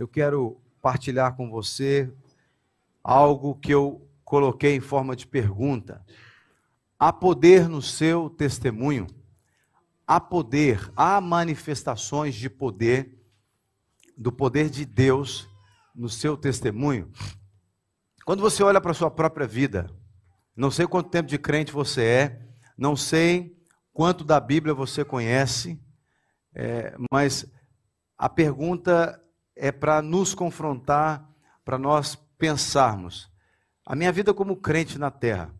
eu quero partilhar com você algo que eu coloquei em forma de pergunta. Há poder no seu testemunho? Há poder, há manifestações de poder, do poder de Deus no seu testemunho? Quando você olha para a sua própria vida, não sei quanto tempo de crente você é, não sei quanto da Bíblia você conhece, é, mas a pergunta é para nos confrontar, para nós pensarmos. A minha vida como crente na terra,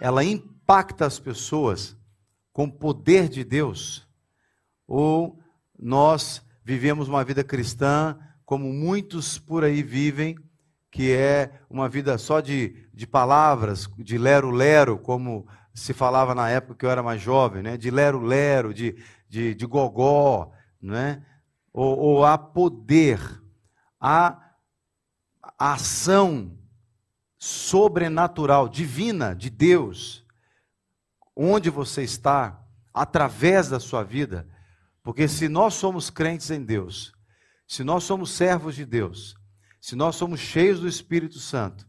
ela impacta as pessoas com o poder de Deus? Ou nós vivemos uma vida cristã como muitos por aí vivem, que é uma vida só de, de palavras, de lero-lero, como se falava na época que eu era mais jovem, né? de lero-lero, de, de, de gogó, né? ou, ou há poder, há ação sobrenatural, divina, de Deus, onde você está, através da sua vida, porque se nós somos crentes em Deus, se nós somos servos de Deus, se nós somos cheios do Espírito Santo,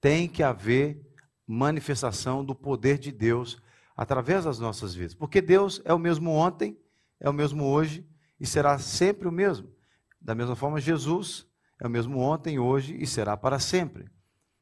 tem que haver manifestação do poder de Deus através das nossas vidas. Porque Deus é o mesmo ontem, é o mesmo hoje e será sempre o mesmo. Da mesma forma, Jesus é o mesmo ontem, hoje e será para sempre.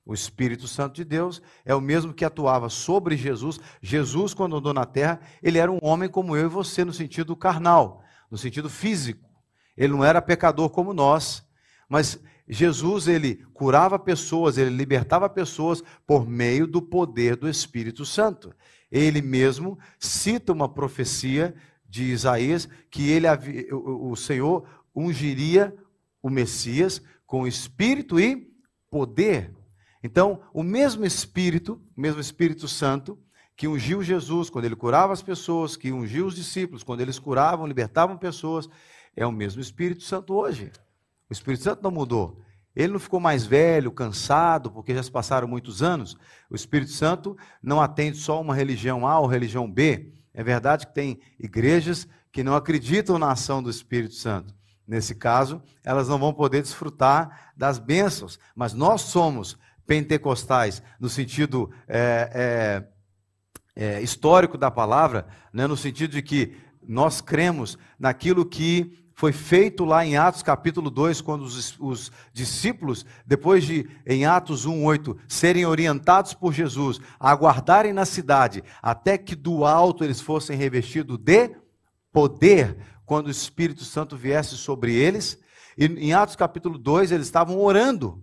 O Espírito Santo de Deus é o mesmo que atuava sobre Jesus. Jesus, quando andou na terra, ele era um homem como eu e você, no sentido carnal, no sentido físico. Ele não era pecador como nós, mas Jesus, ele curava pessoas, ele libertava pessoas por meio do poder do Espírito Santo. Ele mesmo cita uma profecia de Isaías que ele o Senhor ungiria o Messias com espírito e poder. Então, o mesmo Espírito, o mesmo Espírito Santo, que ungiu Jesus quando ele curava as pessoas, que ungiu os discípulos quando eles curavam, libertavam pessoas, é o mesmo Espírito Santo hoje. O Espírito Santo não mudou. Ele não ficou mais velho, cansado, porque já se passaram muitos anos. O Espírito Santo não atende só uma religião A ou religião B. É verdade que tem igrejas que não acreditam na ação do Espírito Santo. Nesse caso, elas não vão poder desfrutar das bênçãos. Mas nós somos pentecostais no sentido é, é, é, histórico da palavra, né, no sentido de que nós cremos naquilo que foi feito lá em Atos capítulo 2, quando os, os, discípulos, depois de, em Atos 1, 8, serem orientados por Jesus a aguardarem na cidade, até que do alto eles fossem revestidos de poder, quando o Espírito Santo viesse sobre eles. E em Atos capítulo 2, eles estavam orando,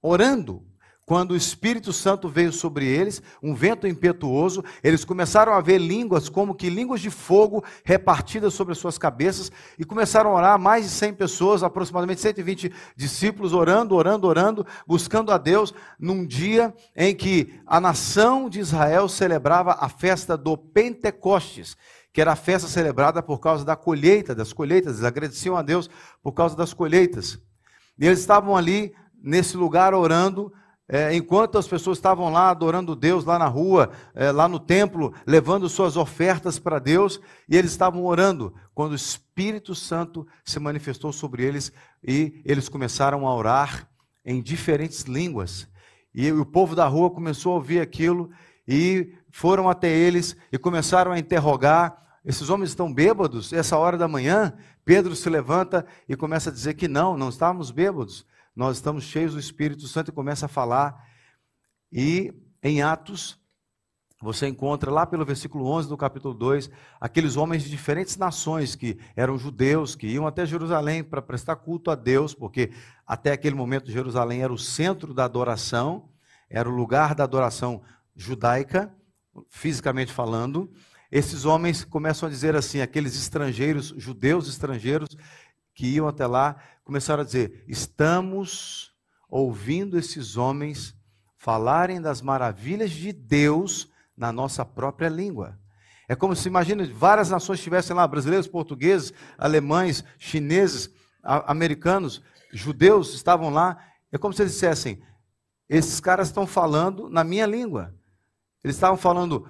orando, quando o Espírito Santo veio sobre eles, um vento impetuoso, eles começaram a ver línguas como que línguas de fogo repartidas sobre as suas cabeças e começaram a orar mais de 100 pessoas, aproximadamente 120 discípulos orando, orando, orando, buscando a Deus num dia em que a nação de Israel celebrava a festa do Pentecostes, que era a festa celebrada por causa da colheita, das colheitas, eles agradeciam a Deus por causa das colheitas. E eles estavam ali nesse lugar orando, é, enquanto as pessoas estavam lá adorando Deus, lá na rua, é, lá no templo, levando suas ofertas para Deus, e eles estavam orando, quando o Espírito Santo se manifestou sobre eles e eles começaram a orar em diferentes línguas. E o povo da rua começou a ouvir aquilo e foram até eles e começaram a interrogar. Esses homens estão bêbados? Essa hora da manhã? Pedro se levanta e começa a dizer que não, não estávamos bêbados nós estamos cheios do Espírito Santo e começa a falar. E em Atos, você encontra lá pelo versículo 11 do capítulo 2, aqueles homens de diferentes nações que eram judeus, que iam até Jerusalém para prestar culto a Deus, porque até aquele momento Jerusalém era o centro da adoração, era o lugar da adoração judaica, fisicamente falando. Esses homens começam a dizer assim, aqueles estrangeiros, judeus estrangeiros, que iam até lá, começaram a dizer: estamos ouvindo esses homens falarem das maravilhas de Deus na nossa própria língua. É como se, imagina, várias nações estivessem lá, brasileiros, portugueses, alemães, chineses, americanos, judeus estavam lá. É como se eles dissessem: esses caras estão falando na minha língua. Eles estavam falando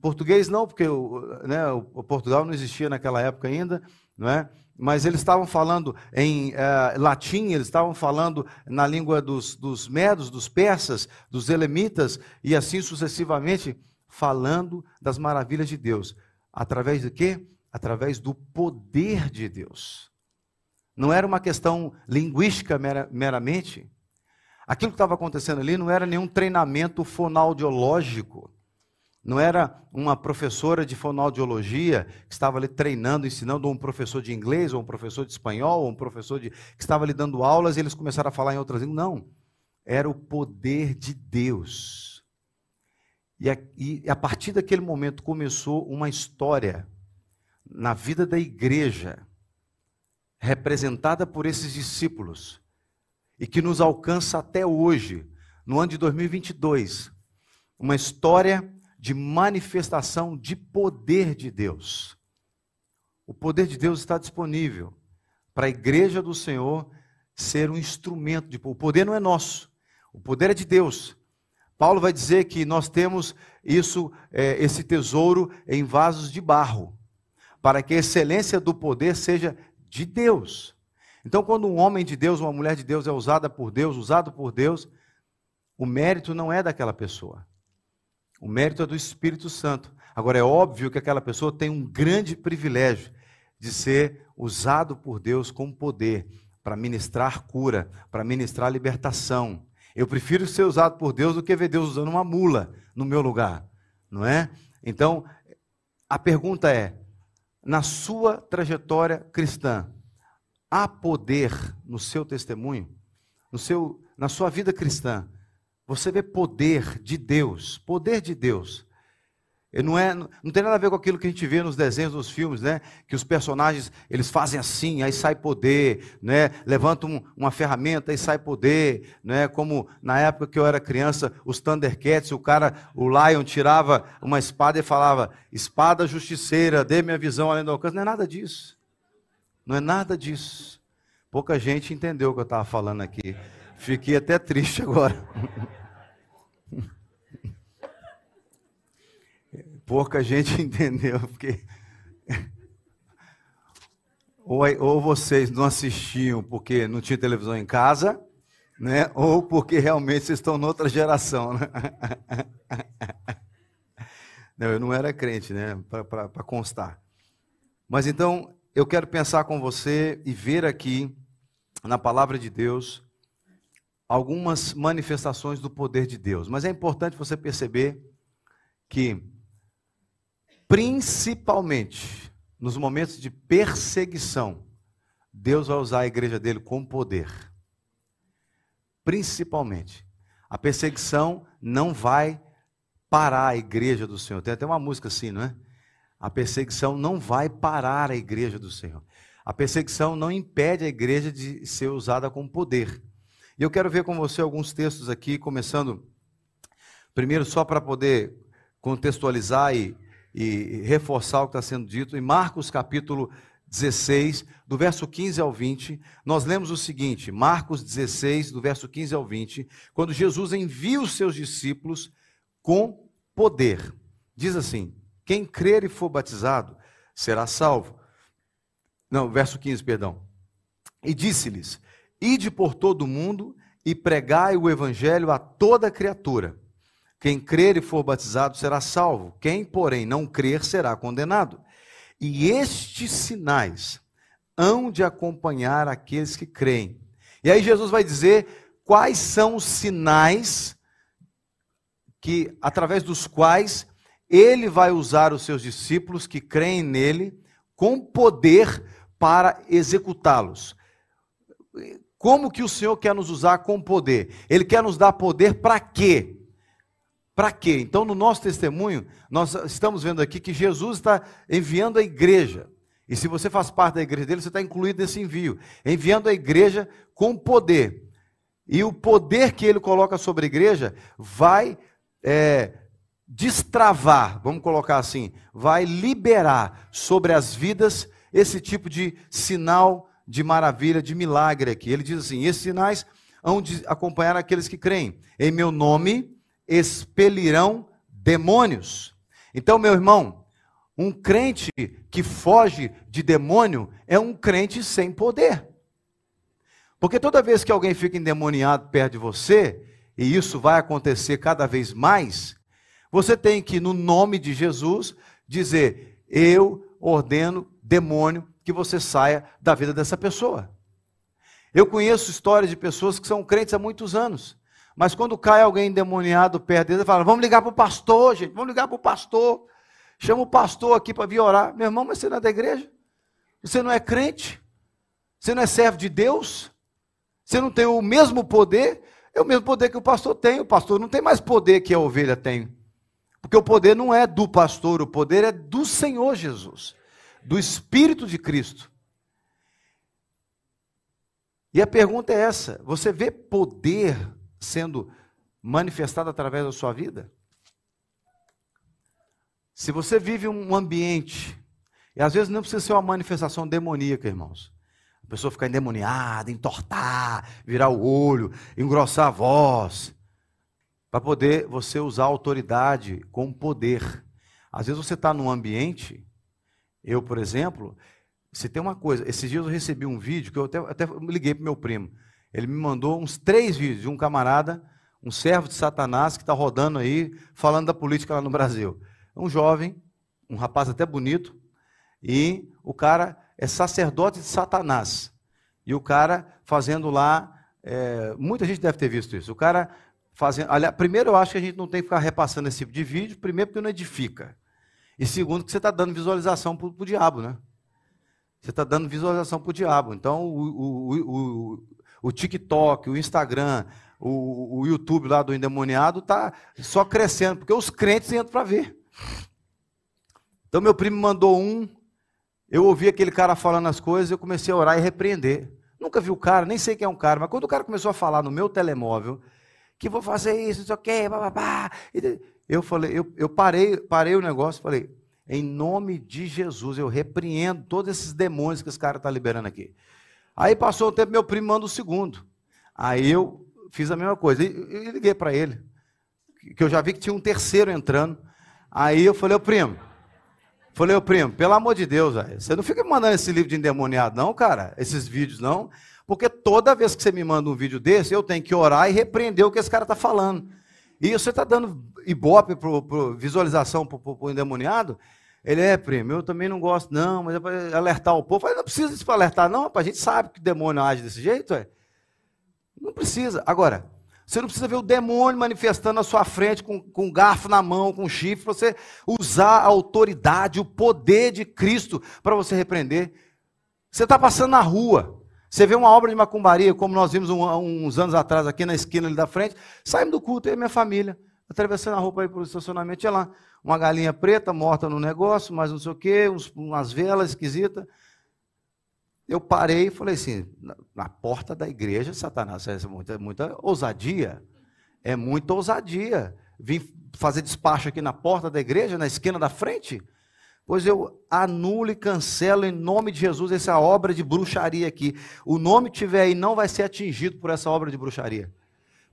português não, porque o, né, o Portugal não existia naquela época ainda, não é? mas eles estavam falando em uh, latim, eles estavam falando na língua dos, dos medos, dos persas, dos elemitas, e assim sucessivamente, falando das maravilhas de Deus. Através de quê? Através do poder de Deus. Não era uma questão linguística meramente. Aquilo que estava acontecendo ali não era nenhum treinamento fonaudiológico não era uma professora de fonoaudiologia que estava ali treinando, ensinando, um professor de inglês, ou um professor de espanhol, ou um professor de, que estava ali dando aulas e eles começaram a falar em outras línguas. Não. Era o poder de Deus. E a, e a partir daquele momento começou uma história na vida da igreja, representada por esses discípulos, e que nos alcança até hoje, no ano de 2022. Uma história de manifestação de poder de Deus. O poder de Deus está disponível para a igreja do Senhor ser um instrumento de o poder não é nosso, o poder é de Deus. Paulo vai dizer que nós temos isso, é, esse tesouro em vasos de barro, para que a excelência do poder seja de Deus. Então, quando um homem de Deus, uma mulher de Deus é usada por Deus, usado por Deus, o mérito não é daquela pessoa. O mérito é do Espírito Santo. Agora, é óbvio que aquela pessoa tem um grande privilégio de ser usado por Deus com poder para ministrar cura, para ministrar libertação. Eu prefiro ser usado por Deus do que ver Deus usando uma mula no meu lugar, não é? Então, a pergunta é: na sua trajetória cristã, há poder no seu testemunho, no seu, na sua vida cristã? Você vê poder de Deus, poder de Deus. Não, é, não tem nada a ver com aquilo que a gente vê nos desenhos, nos filmes, né? Que os personagens eles fazem assim, aí sai poder, né? Levantam uma ferramenta e sai poder, né? Como na época que eu era criança, os Thundercats, o cara, o Lion tirava uma espada e falava: "Espada justiceira, dê minha visão além do alcance". Não é nada disso. Não é nada disso. Pouca gente entendeu o que eu estava falando aqui. Fiquei até triste agora. Pouca gente entendeu, porque ou, ou vocês não assistiam porque não tinha televisão em casa, né? Ou porque realmente vocês estão noutra geração, né? Não, eu não era crente, né? Para constar. Mas então eu quero pensar com você e ver aqui na palavra de Deus algumas manifestações do poder de Deus. Mas é importante você perceber que, principalmente nos momentos de perseguição, Deus vai usar a igreja dele com poder. Principalmente. A perseguição não vai parar a igreja do Senhor. Tem até uma música assim, não é? A perseguição não vai parar a igreja do Senhor. A perseguição não impede a igreja de ser usada com poder. E eu quero ver com você alguns textos aqui, começando primeiro só para poder contextualizar e, e reforçar o que está sendo dito. Em Marcos capítulo 16, do verso 15 ao 20, nós lemos o seguinte: Marcos 16, do verso 15 ao 20, quando Jesus envia os seus discípulos com poder. Diz assim: Quem crer e for batizado será salvo. Não, verso 15, perdão. E disse-lhes: Ide por todo o mundo e pregai o evangelho a toda criatura. Quem crer e for batizado será salvo, quem, porém, não crer será condenado. E estes sinais hão de acompanhar aqueles que creem. E aí Jesus vai dizer quais são os sinais que através dos quais ele vai usar os seus discípulos que creem nele com poder para executá-los. Como que o Senhor quer nos usar com poder? Ele quer nos dar poder para quê? Para quê? Então, no nosso testemunho, nós estamos vendo aqui que Jesus está enviando a igreja. E se você faz parte da igreja dele, você está incluído nesse envio. Enviando a igreja com poder. E o poder que ele coloca sobre a igreja vai é, destravar, vamos colocar assim, vai liberar sobre as vidas esse tipo de sinal de maravilha, de milagre aqui. Ele diz assim: esses sinais hão de acompanhar aqueles que creem. Em meu nome expelirão demônios. Então, meu irmão, Um crente que foge de demônio é um crente sem poder. Porque toda vez que alguém fica endemoniado perto de você, e isso vai acontecer cada vez mais, você tem que, no nome de Jesus, dizer: Eu ordeno, demônio, que você saia da vida dessa pessoa. Eu conheço histórias de pessoas que são crentes há muitos anos, mas quando cai alguém endemoniado perto deles, fala: Vamos ligar para o pastor, gente, vamos ligar para o pastor. Chama o pastor aqui para vir orar. Meu irmão, mas você não é da igreja? Você não é crente? Você não é servo de Deus? Você não tem o mesmo poder? É o mesmo poder que o pastor tem. O pastor não tem mais poder que a ovelha tem. Porque o poder não é do pastor, o poder é do Senhor Jesus, do Espírito de Cristo. E a pergunta é essa: você vê poder sendo manifestado através da sua vida? Se você vive um ambiente, e às vezes não precisa ser uma manifestação demoníaca, irmãos. A pessoa ficar endemoniada, entortar, virar o olho, engrossar a voz, para poder você usar a autoridade com poder. Às vezes você está num ambiente, eu, por exemplo, se tem uma coisa, esses dias eu recebi um vídeo que eu até, até liguei para meu primo. Ele me mandou uns três vídeos de um camarada, um servo de Satanás que está rodando aí, falando da política lá no Brasil um jovem, um rapaz até bonito, e o cara é sacerdote de Satanás. E o cara fazendo lá, é, muita gente deve ter visto isso. O cara fazendo. Aliás, primeiro, eu acho que a gente não tem que ficar repassando esse tipo de vídeo, primeiro, porque não edifica. E segundo, que você está dando visualização para o diabo, né? Você está dando visualização para o diabo. Então, o, o, o, o, TikTok, o Instagram, o, o YouTube lá do endemoniado está só crescendo, porque os crentes entram para ver. Então meu primo mandou um, eu ouvi aquele cara falando as coisas, eu comecei a orar e repreender. Nunca vi o cara, nem sei quem é um cara, mas quando o cara começou a falar no meu telemóvel, que vou fazer isso, não sei o quê, bababá, eu falei, eu, eu parei, parei o negócio, falei, em nome de Jesus, eu repreendo todos esses demônios que esse cara está liberando aqui. Aí passou o tempo, meu primo manda o segundo. Aí eu fiz a mesma coisa, e, liguei para ele, que eu já vi que tinha um terceiro entrando. Aí eu falei, ô primo, falei, ô primo, pelo amor de Deus, véio, você não fica me mandando esse livro de endemoniado, não, cara, esses vídeos, não. Porque toda vez que você me manda um vídeo desse, eu tenho que orar e repreender o que esse cara está falando. E você está dando ibope, pro visualização para o endemoniado? Ele é, primo, eu também não gosto, não, mas é para alertar o povo. Eu falei, não precisa disso para alertar, não, a gente sabe que o demônio age desse jeito, é. Não precisa. Agora, você não precisa ver o demônio manifestando na sua frente com, com um garfo na mão, com um chifre, você usar a autoridade, o poder de Cristo para você repreender. Você está passando na rua, você vê uma obra de macumbaria, como nós vimos um, uns anos atrás aqui na esquina ali da frente, saímos do culto, e minha família, atravessando a roupa aí para o estacionamento, tinha lá uma galinha preta morta no negócio, mas não sei o quê, uns, umas velas esquisitas eu parei e falei assim: na, na porta da igreja, Satanás, é muita, muita ousadia. É muita ousadia. Vim fazer despacho aqui na porta da igreja, na esquina da frente. Pois eu anulo e cancelo em nome de Jesus essa obra de bruxaria aqui. O nome que tiver aí não vai ser atingido por essa obra de bruxaria.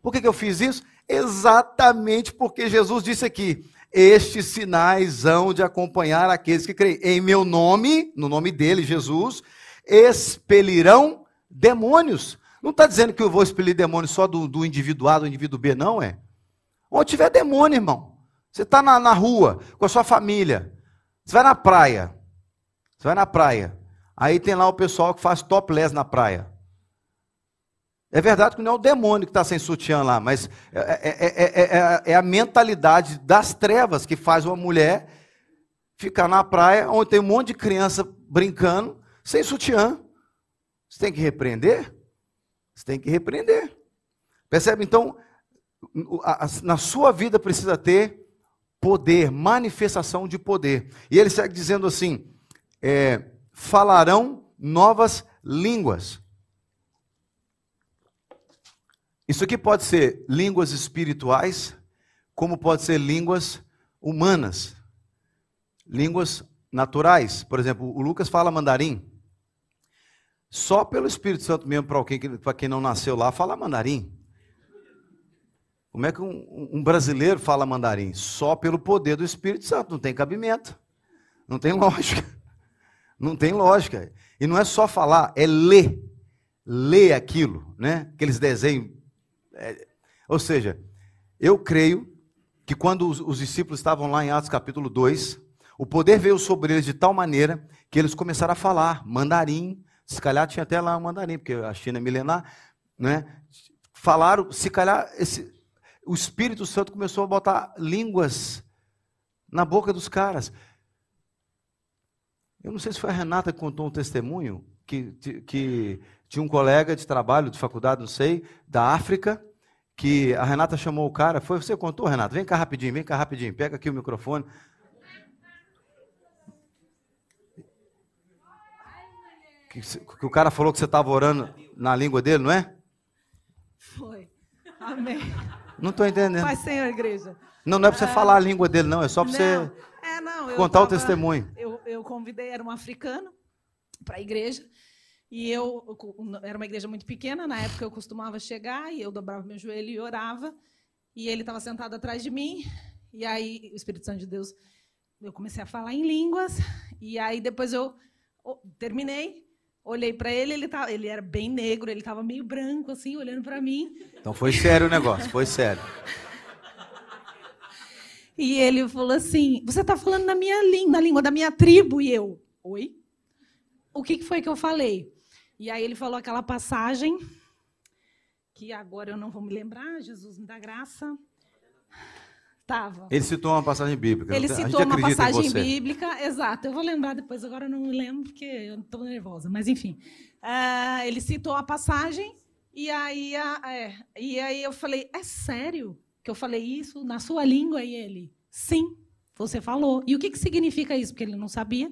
Por que, que eu fiz isso? Exatamente porque Jesus disse aqui: estes sinais hão de acompanhar aqueles que creem. Em meu nome, no nome dele, Jesus, expelirão demônios. Não está dizendo que eu vou expelir demônios só do, do indivíduo A, do indivíduo B, não é? Onde tiver demônio, irmão. Você está na, na rua, com a sua família. Você vai na praia. Você vai na praia. Aí tem lá o pessoal que faz topless na praia. É verdade que não é o demônio que está sem sutiã lá, mas é, é, é, é, a mentalidade das trevas que faz uma mulher ficar na praia, onde tem um monte de criança brincando, sem sutiã. Você tem que repreender? Você tem que repreender. Percebe? Então, na sua vida precisa ter poder, manifestação de poder. E ele segue dizendo assim: é, falarão novas línguas. Isso aqui pode ser línguas espirituais, como pode ser línguas humanas, línguas naturais. Por exemplo, o Lucas fala mandarim. Só pelo Espírito Santo mesmo, para quem, quem não nasceu lá, fala mandarim. Como é que um, um, brasileiro fala mandarim? Só pelo poder do Espírito Santo, não tem cabimento. Não tem lógica. Não tem lógica. E não é só falar, é ler. Ler aquilo, né? Aqueles desenhos. É... Ou seja, eu creio que quando os, os discípulos estavam lá em Atos capítulo 2, o poder veio sobre eles de tal maneira que eles começaram a falar mandarim. Se calhar tinha até lá mandarim, porque a China é milenar, né? Falaram, se calhar esse, o Espírito Santo começou a botar línguas na boca dos caras. Eu não sei se foi a Renata que contou um testemunho que, que tinha um colega de trabalho, de faculdade, não sei, da África, que a Renata chamou o cara. Foi você contou, Renata? Vem cá rapidinho, vem cá rapidinho, pega aqui o microfone. Que, que o cara falou que você estava orando na língua dele, não é? Foi. Amém. Não estou entendendo. Mas, Senhor, igreja. Não, não é para você é... falar a língua dele, não. É só para você é, não, contar tava, o testemunho. Eu, eu convidei, era um africano, para a igreja. E eu, era uma igreja muito pequena, na época eu costumava chegar e eu dobrava meu joelho e orava. E ele estava sentado atrás de mim. E aí o Espírito Santo de Deus, eu comecei a falar em línguas. E aí depois eu terminei, olhei para ele, ele, tava, ele era bem negro, ele estava meio branco assim, olhando para mim. Então foi sério o negócio, foi sério. E ele falou assim: Você está falando na minha língua, na língua da minha tribo? E eu, oi? O que foi que eu falei? E aí ele falou aquela passagem que agora eu não vou me lembrar, Jesus me dá graça. Tava. Ele citou uma passagem bíblica. Ele citou uma passagem bíblica, exato. Eu vou lembrar depois, agora eu não me lembro porque eu estou nervosa, mas enfim. Uh, ele citou a passagem e aí, uh, é, e aí eu falei, é sério que eu falei isso na sua língua? E ele, sim, você falou. E o que, que significa isso? Porque ele não sabia.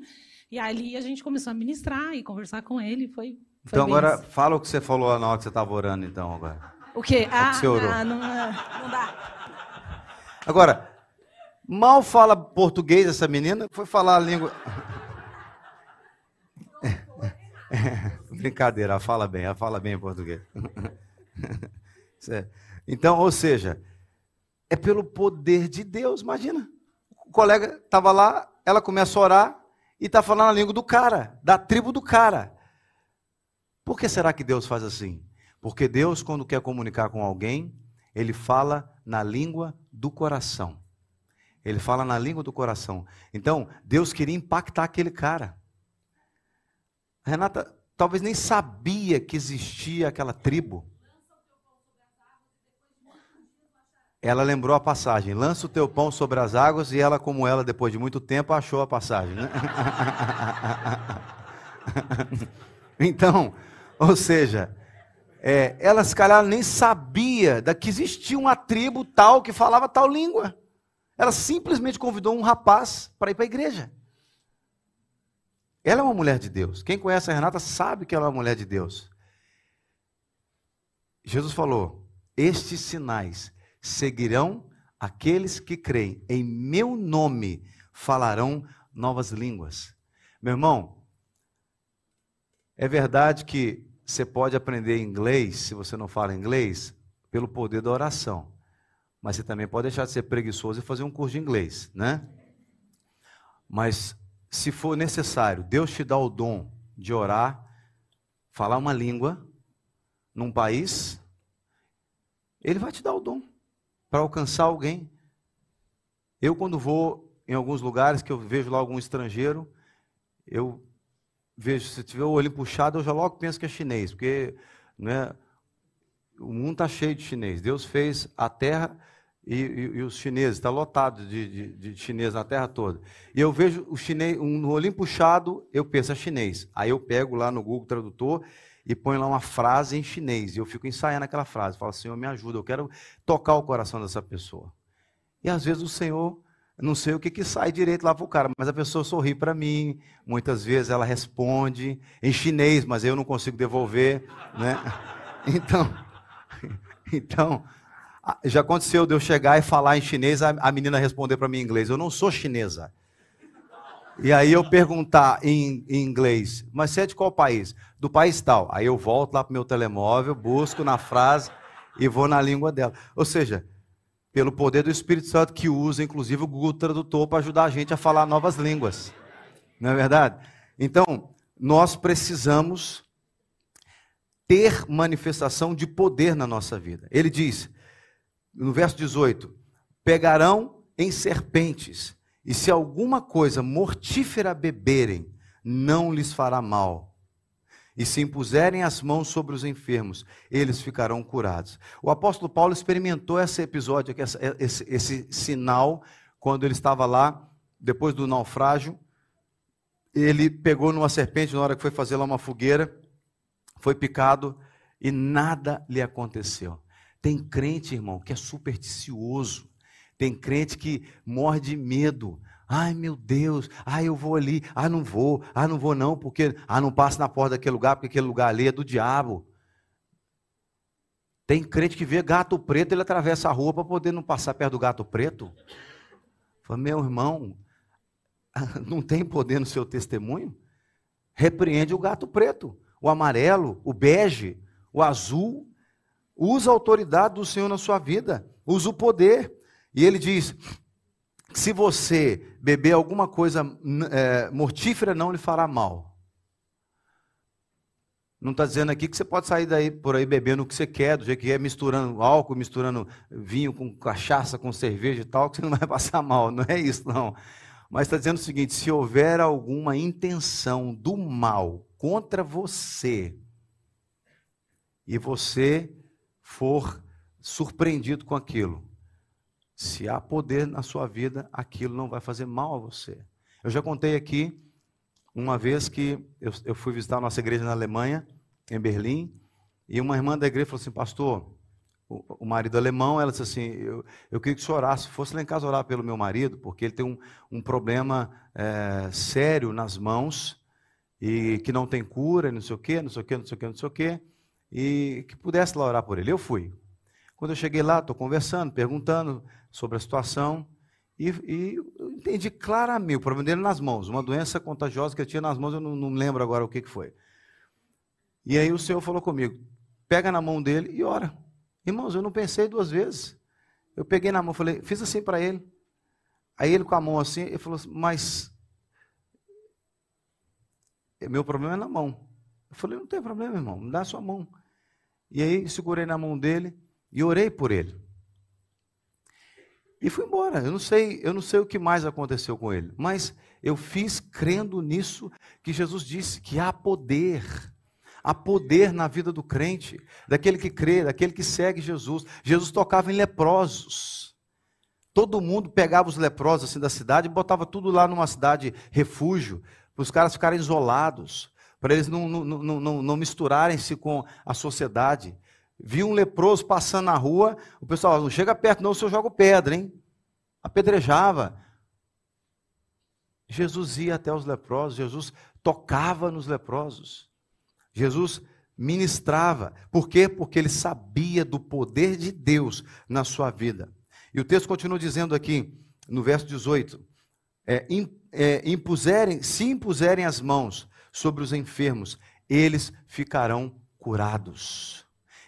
E ali a gente começou a ministrar e conversar com ele. Foi então agora isso. fala o que você falou na hora que você estava orando, então, agora. O quê? Ah, que você orou. Ah, não, não dá. Agora, mal fala português essa menina, foi falar a língua. Brincadeira, ela fala bem, ela fala bem português. então, ou seja, é pelo poder de Deus, imagina. O colega estava lá, ela começa a orar e está falando a língua do cara, da tribo do cara. Por que será que Deus faz assim? Porque Deus, quando quer comunicar com alguém, ele fala na língua do coração. Ele fala na língua do coração. Então, Deus queria impactar aquele cara. Renata talvez nem sabia que existia aquela tribo. Ela lembrou a passagem: lança o teu pão sobre as águas, e ela, como ela, depois de muito tempo, achou a passagem. Né? então, ou seja, é, ela se calhar nem sabia da que existia uma tribo tal que falava tal língua. Ela simplesmente convidou um rapaz para ir para a igreja. Ela é uma mulher de Deus. Quem conhece a Renata sabe que ela é uma mulher de Deus. Jesus falou: Estes sinais seguirão aqueles que creem. Em meu nome falarão novas línguas. Meu irmão, é verdade que você pode aprender inglês, se você não fala inglês, pelo poder da oração. Mas você também pode deixar de ser preguiçoso e fazer um curso de inglês, né? Mas se for necessário, Deus te dá o dom de orar, falar uma língua num país, Ele vai te dar o dom para alcançar alguém. Eu, quando vou em alguns lugares que eu vejo lá algum estrangeiro, eu vejo, se tiver o olho puxado, eu já logo penso que é chinês, porque né, o mundo está cheio de chinês. Deus fez a terra e, e, e os chineses, está lotado de, de, de na terra toda. E eu vejo o chinês, um, olhinho puxado, eu penso é chinês. Aí eu pego lá no Google Tradutor e ponho lá uma frase em chinês. E eu fico ensaiando aquela frase. Falo, Senhor, me ajuda, eu quero tocar o coração dessa pessoa. E às vezes o Senhor não sei o que, que sai direito lá para o cara, mas a pessoa sorri para mim, muitas vezes ela responde em chinês, mas eu não consigo devolver, né? Então, então já aconteceu de eu chegar e falar em chinês, a, menina responder para mim em inglês, eu não sou chinesa. E aí eu perguntar em, em, inglês, mas você é de qual país? Do país tal. Aí eu volto lá para o meu telemóvel, busco na frase e vou na língua dela. Ou seja, pelo poder do Espírito Santo que usa, inclusive, o Google Tradutor para ajudar a gente a falar novas línguas. Não é verdade? Então, nós precisamos ter manifestação de poder na nossa vida. Ele diz, no verso 18: pegarão em serpentes, e se alguma coisa mortífera beberem, não lhes fará mal. E se impuserem as mãos sobre os enfermos, eles ficarão curados. O apóstolo Paulo experimentou esse episódio, esse, esse sinal, quando ele estava lá, depois do naufrágio. Ele pegou numa serpente na hora que foi fazer lá uma fogueira, foi picado e nada lhe aconteceu. Tem crente, irmão, que é supersticioso. Tem crente que morre de medo. Ai, meu Deus, ai, eu vou ali, ah, não vou, ah, não vou não, porque, ah, não passo na porta daquele lugar, porque aquele lugar ali é do diabo. Tem crente que vê gato preto, ele atravessa a rua para poder não passar perto do gato preto. Fala, meu irmão, não tem poder no seu testemunho? Repreende o gato preto, o amarelo, o bege, o azul. Usa a autoridade do Senhor na sua vida, usa o poder. E ele diz: se você beber alguma coisa é, mortífera, não lhe fará mal. Não está dizendo aqui que você pode sair daí por aí bebendo o que você quer, do jeito que é, misturando álcool, misturando vinho com cachaça, com cerveja e tal, que você não vai passar mal. Não é isso, não. Mas está dizendo o seguinte: se houver alguma intenção do mal contra você, e você for surpreendido com aquilo, se há poder na sua vida, aquilo não vai fazer mal a você. Eu já contei aqui uma vez que eu, eu fui visitar a nossa igreja na Alemanha, em Berlim, e uma irmã da igreja falou assim, pastor, o, o marido alemão, ela disse assim, eu, eu queria que o senhor orasse, fosse lá em casa orar pelo meu marido, porque ele tem um, um problema é, sério nas mãos, e que não tem cura, não sei o quê, não sei o quê, não sei o quê, não sei o quê, e que pudesse lá orar por ele. Eu fui. Quando eu cheguei lá, estou conversando, perguntando sobre a situação, e, e eu entendi claramente o problema dele nas mãos, uma doença contagiosa que ele tinha nas mãos, eu não, não lembro agora o que, que foi. E aí o Senhor falou comigo: pega na mão dele e ora. Irmãos, eu não pensei duas vezes. Eu peguei na mão, falei, fiz assim para ele. Aí ele com a mão assim, ele falou assim, mas meu problema é na mão. Eu falei, não tem problema, irmão, me dá a sua mão. E aí segurei na mão dele e orei por ele. E fui embora. Eu não sei, eu não sei o que mais aconteceu com ele, mas eu fiz crendo nisso que Jesus disse que há poder. Há poder na vida do crente, daquele que crê, daquele que segue Jesus. Jesus tocava em leprosos. Todo mundo pegava os leprosos assim da cidade e botava tudo lá numa cidade refúgio, para os caras ficarem isolados, para eles não, não, não, não, misturarem-se com a sociedade. Viu um leproso passando na rua, o pessoal, não chega perto não, o senhor joga pedra, hein? Apedrejava. Jesus ia até os leprosos, Jesus tocava nos leprosos. Jesus ministrava. Por quê? Porque ele sabia do poder de Deus na sua vida. E o texto continua dizendo aqui, no verso 18: é, é, impuserem, se impuserem as mãos sobre os enfermos, eles ficarão curados.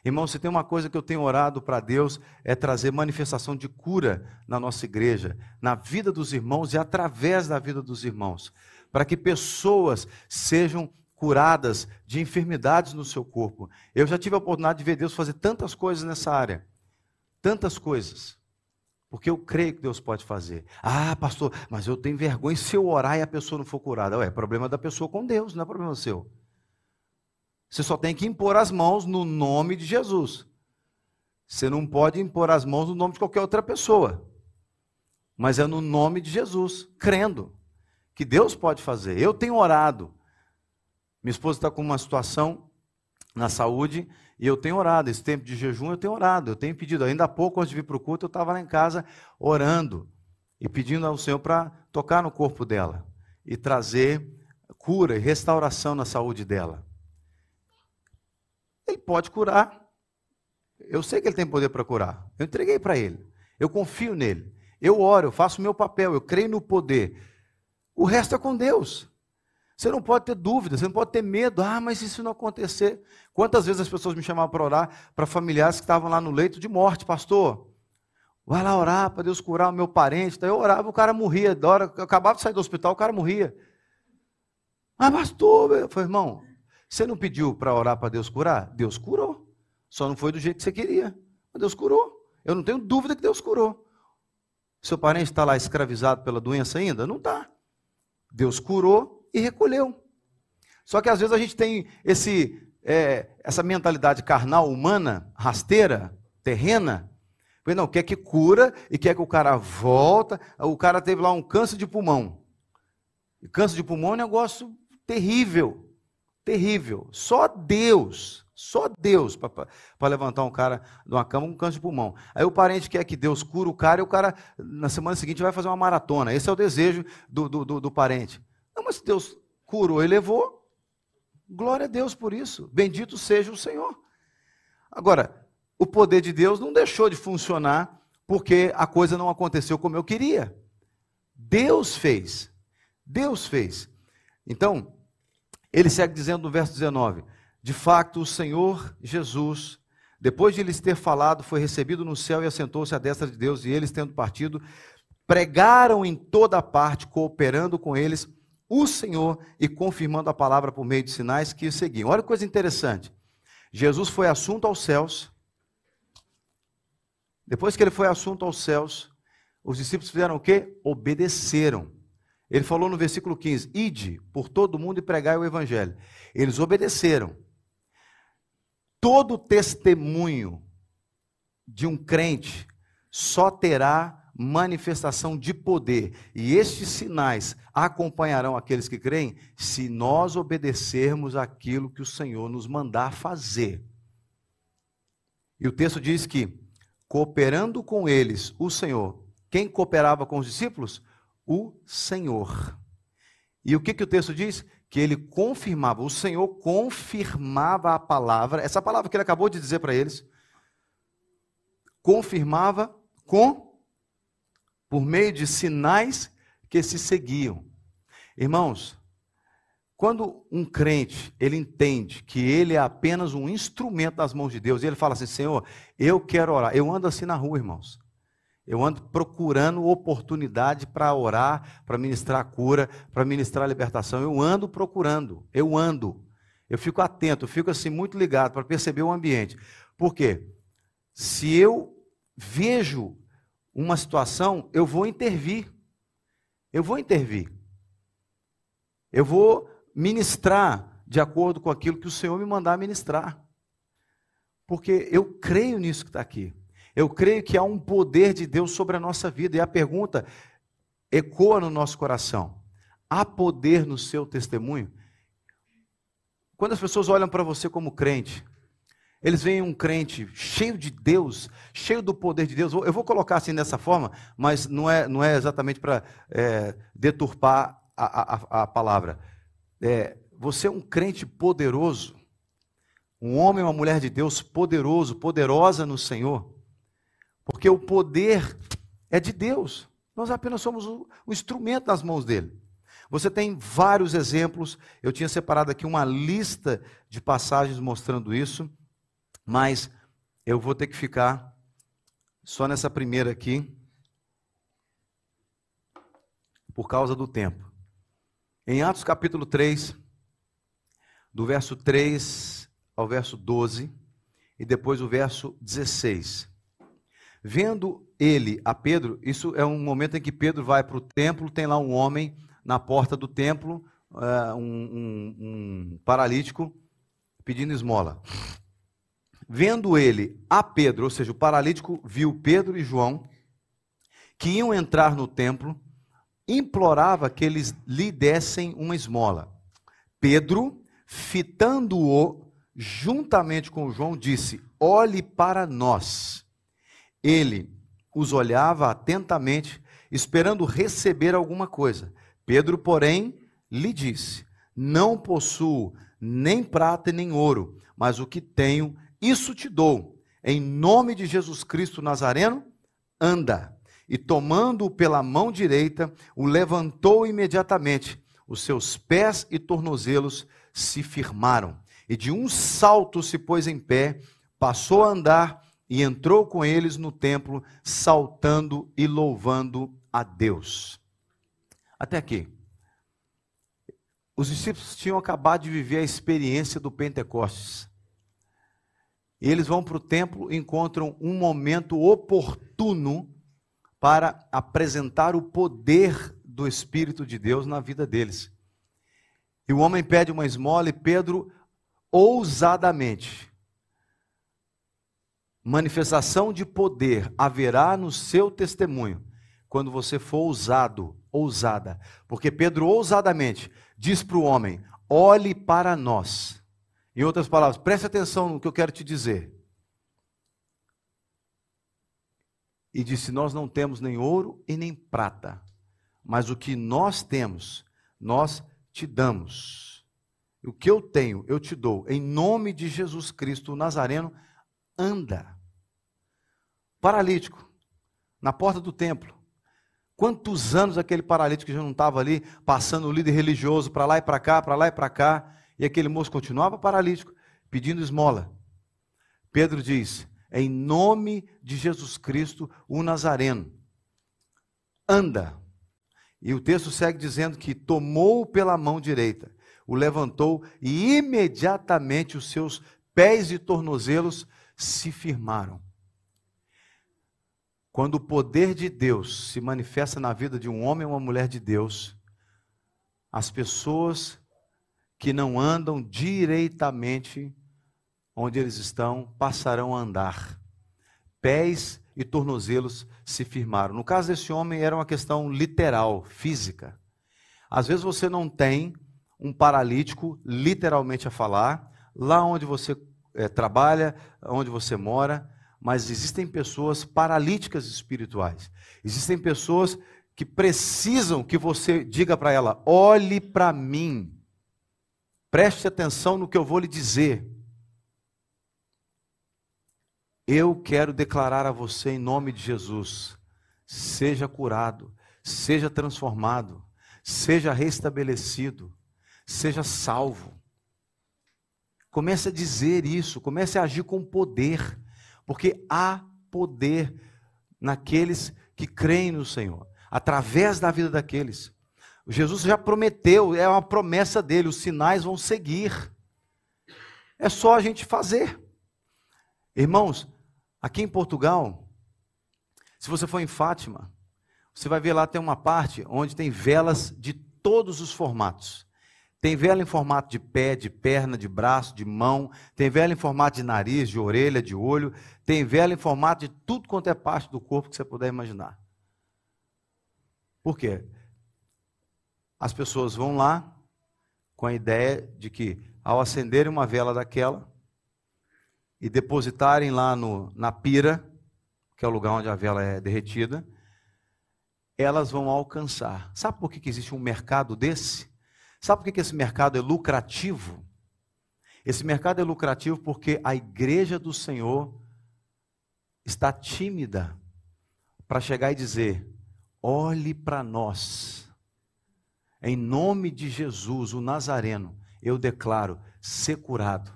Irmão, se tem uma coisa que eu tenho orado para Deus é trazer manifestação de cura na nossa igreja, na vida dos irmãos e através da vida dos irmãos, para que pessoas sejam curadas de enfermidades no seu corpo. Eu já tive a oportunidade de ver Deus fazer tantas coisas nessa área, tantas coisas. Porque eu creio que Deus pode fazer. Ah, pastor, mas eu tenho vergonha se eu orar e a pessoa não for curada. Ué, é problema da pessoa com Deus, não é problema seu. Você só tem que impor as mãos no nome de Jesus. Você não pode impor as mãos no nome de qualquer outra pessoa. Mas é no nome de Jesus, crendo que Deus pode fazer. Eu tenho orado. Minha esposa está com uma situação na saúde e eu tenho orado. Esse tempo de jejum eu tenho orado. Eu tenho pedido. Ainda há pouco, antes de vir para o culto, eu estava lá em casa orando e pedindo ao Senhor para tocar no corpo dela e trazer cura e restauração na saúde dela. Ele pode curar. Eu sei que ele tem poder para curar. Eu entreguei para ele. Eu confio nele. Eu oro, eu faço o meu papel, eu creio no poder. O resto é com Deus. Você não pode ter dúvida, você não pode ter medo. Ah, mas isso não acontecer. Quantas vezes as pessoas me chamavam para orar para familiares que estavam lá no leito de morte, pastor? Vai lá orar para Deus curar o meu parente. Daí eu orava, o cara morria. Da hora, eu acabava de sair do hospital, o cara morria. Ah, pastor, eu falei, irmão, você não pediu para orar para Deus curar? Deus curou. Só não foi do jeito que você queria. Mas Deus curou. Eu não tenho dúvida que Deus curou. Seu parente está lá escravizado pela doença ainda? Não está. Deus curou e recolheu. Só que às vezes a gente tem esse, é, essa mentalidade carnal, humana, rasteira, terrena. Não, quer que cura e quer que o cara volta. O cara teve lá um câncer de pulmão. E câncer de pulmão é um negócio terrível. Terrível. Só Deus, só Deus para levantar um cara de uma cama com câncer de pulmão. Aí o parente quer que Deus cure o cara e o cara, na semana seguinte, vai fazer uma maratona. Esse é o desejo do, do, do, do parente. Não, mas Deus curou e levou, glória a Deus por isso. Bendito seja o Senhor. Agora, o poder de Deus não deixou de funcionar porque a coisa não aconteceu como eu queria. Deus fez. Deus fez. Então, ele segue dizendo no verso 19: De fato, o Senhor Jesus, depois de lhes ter falado, foi recebido no céu e assentou-se à destra de Deus, e eles, tendo partido, pregaram em toda parte, cooperando com eles o Senhor e confirmando a palavra por meio de sinais que seguiam. Olha que coisa interessante. Jesus foi assunto aos céus. Depois que ele foi assunto aos céus, os discípulos fizeram o quê? Obedeceram. Ele falou no versículo 15: Ide por todo mundo e pregai o evangelho. Eles obedeceram. Todo testemunho de um crente só terá manifestação de poder, e estes sinais acompanharão aqueles que creem, se nós obedecermos aquilo que o Senhor nos mandar fazer. E o texto diz que, cooperando com eles, o Senhor, quem cooperava com os discípulos? O Senhor. E o que, que o texto diz? Que ele confirmava, o Senhor confirmava a palavra, essa palavra que ele acabou de dizer para eles, confirmava com, por meio de sinais que se seguiam. Irmãos, quando um crente, ele entende que ele é apenas um instrumento das mãos de Deus, e ele fala assim, Senhor, eu quero orar. Eu ando assim na rua, irmãos. Eu ando procurando oportunidade para orar, para ministrar cura, para ministrar libertação. Eu ando procurando, eu ando. Eu fico atento, eu fico assim muito ligado para perceber o ambiente. Por quê? Se eu vejo uma situação, eu vou intervir. Eu vou intervir. Eu vou ministrar de acordo com aquilo que o Senhor me mandar ministrar. Porque eu creio nisso que está aqui. Eu creio que há um poder de Deus sobre a nossa vida. E a pergunta ecoa no nosso coração: há poder no seu testemunho? Quando as pessoas olham para você como crente, eles veem um crente cheio de Deus, cheio do poder de Deus. Eu vou colocar assim dessa forma, mas não é, não é exatamente para é, deturpar a, a, a palavra. É, você é um crente poderoso, um homem uma mulher de Deus poderoso, poderosa no Senhor. Porque o poder é de Deus. Nós apenas somos o, instrumento nas mãos dele. Você tem vários exemplos. Eu tinha separado aqui uma lista de passagens mostrando isso, mas eu vou ter que ficar só nessa primeira aqui, por causa do tempo. Em Atos capítulo 3, do verso 3 ao verso 12, e depois o verso 16. Vendo ele a Pedro, isso é um momento em que Pedro vai para o templo, tem lá um homem na porta do templo, uh, um, um, um paralítico, pedindo esmola. Vendo ele a Pedro, ou seja, o paralítico viu Pedro e João, que iam entrar no templo, implorava que eles lhe dessem uma esmola. Pedro, fitando-o juntamente com João, disse: Olhe para nós. Ele os olhava atentamente, esperando receber alguma coisa. Pedro, porém, lhe disse: Não possuo nem prata nem ouro, mas o que tenho, isso te dou. Em nome de Jesus Cristo Nazareno, anda. E tomando-o pela mão direita, o levantou imediatamente. Os seus pés e tornozelos se firmaram. E de um salto se pôs em pé, passou a andar e entrou com eles no templo, saltando e louvando a Deus. Até aqui. Os discípulos tinham acabado de viver a experiência do Pentecostes. E eles vão para o templo e encontram um momento oportuno para apresentar o poder do Espírito de Deus na vida deles. E o homem pede uma esmola e Pedro, ousadamente, manifestação de poder haverá no seu testemunho, quando você for ousado, ousada. Porque Pedro ousadamente diz para o homem: olhe para nós. Em outras palavras, preste atenção no que eu quero te dizer. E disse: Nós não temos nem ouro e nem prata, mas o que nós temos, nós te damos. O que eu tenho, eu te dou. Em nome de Jesus Cristo, Nazareno, anda. Paralítico, na porta do templo. Quantos anos aquele paralítico já não estava ali, passando o líder religioso para lá e para cá, para lá e para cá, e aquele moço continuava paralítico, pedindo esmola. Pedro diz: em nome de Jesus Cristo, o Nazareno, anda. E o texto segue dizendo que tomou pela mão direita, o levantou e imediatamente os seus pés e tornozelos se firmaram. Quando o poder de Deus se manifesta na vida de um homem ou uma mulher de Deus, as pessoas que não andam direitamente onde eles estão passarão a andar. Pés e tornozelos se firmaram. No caso desse homem, era uma questão literal, física. Às vezes você não tem um paralítico, literalmente a falar, lá onde você é, trabalha, onde você mora, mas existem pessoas paralíticas espirituais. Existem pessoas que precisam que você diga para ela: olhe para mim, preste atenção no que eu vou lhe dizer. Eu quero declarar a você em nome de Jesus: seja curado, seja transformado, seja restabelecido, seja salvo. Comece a dizer isso, comece a agir com poder porque há poder naqueles que creem no Senhor, através da vida daqueles. Jesus já prometeu, é uma promessa dele, os sinais vão seguir. É só a gente fazer. Irmãos, aqui em Portugal, se você for em Fátima, você vai ver lá tem uma parte onde tem velas de todos os formatos. Tem vela em formato de pé, de perna, de braço, de mão. Tem vela em formato de nariz, de orelha, de olho. Tem vela em formato de tudo quanto é parte do corpo que você puder imaginar. Por quê? As pessoas vão lá com a ideia de que, ao acenderem uma vela daquela e depositarem lá no, na pira, que é o lugar onde a vela é derretida, elas vão alcançar. Sabe por que, que existe um mercado desse? Sabe por que esse mercado é lucrativo? Esse mercado é lucrativo porque a igreja do Senhor está tímida para chegar e dizer: olhe para nós, em nome de Jesus, o Nazareno, eu declaro ser curado.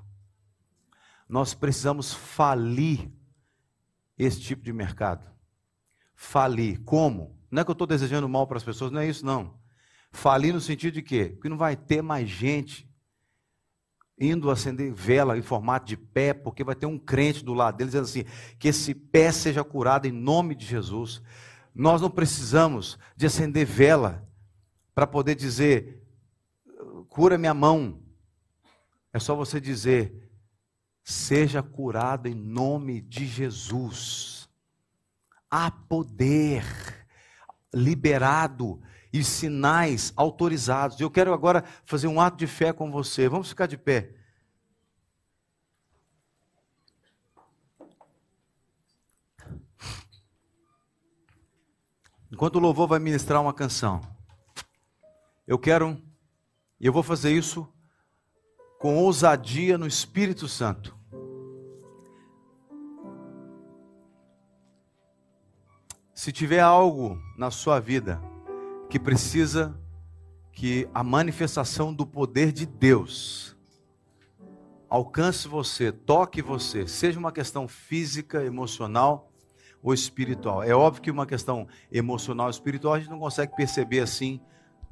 Nós precisamos falir esse tipo de mercado. Falir. Como? Não é que eu estou desejando mal para as pessoas, não é isso, não. Falir no sentido de quê? Que não vai ter mais gente indo acender vela em formato de pé, porque vai ter um crente do lado deles dizendo assim: que esse pé seja curado em nome de Jesus. Nós não precisamos de acender vela para poder dizer, cura minha mão. É só você dizer, seja curado em nome de Jesus. Há poder liberado e sinais autorizados. Eu quero agora fazer um ato de fé com você. Vamos ficar de pé. Enquanto o louvor vai ministrar uma canção, eu quero, e eu vou fazer isso com ousadia no Espírito Santo. Se tiver algo na sua vida que precisa que a manifestação do poder de Deus alcance você, toque você, seja uma questão física, emocional ou espiritual. É óbvio que uma questão emocional e espiritual a gente não consegue perceber assim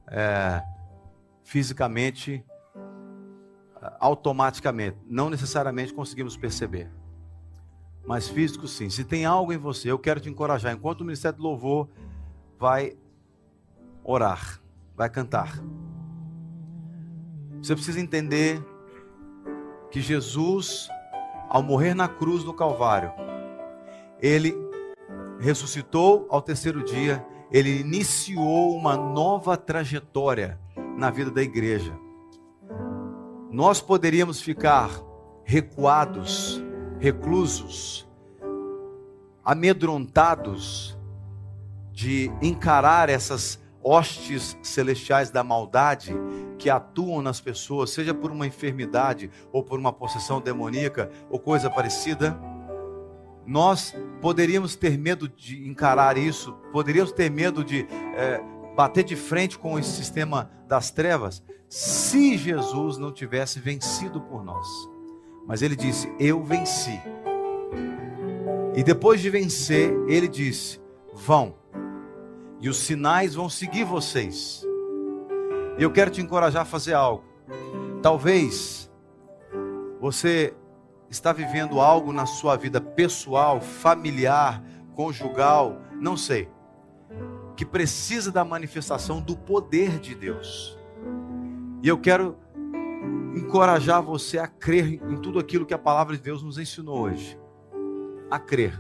é, fisicamente, automaticamente. Não necessariamente conseguimos perceber. Mas físico sim. Se tem algo em você, eu quero te encorajar. Enquanto o Ministério do Louvor vai orar, vai cantar. Você precisa entender que Jesus, ao morrer na cruz do Calvário, ele ressuscitou ao terceiro dia, ele iniciou uma nova trajetória na vida da igreja. Nós poderíamos ficar recuados, reclusos, amedrontados de encarar essas hostes celestiais da maldade que atuam nas pessoas, seja por uma enfermidade ou por uma possessão demoníaca ou coisa parecida, nós poderíamos ter medo de encarar isso, poderíamos ter medo de é, bater de frente com esse sistema das trevas, se Jesus não tivesse vencido por nós. Mas ele disse: Eu venci. E depois de vencer, ele disse: Vão, e os sinais vão seguir vocês. E eu quero te encorajar a fazer algo. Talvez você está vivendo algo na sua vida pessoal, familiar, conjugal, não sei, que precisa da manifestação do poder de Deus. E eu quero encorajar você a crer em tudo aquilo que a palavra de Deus nos ensinou hoje. A crer.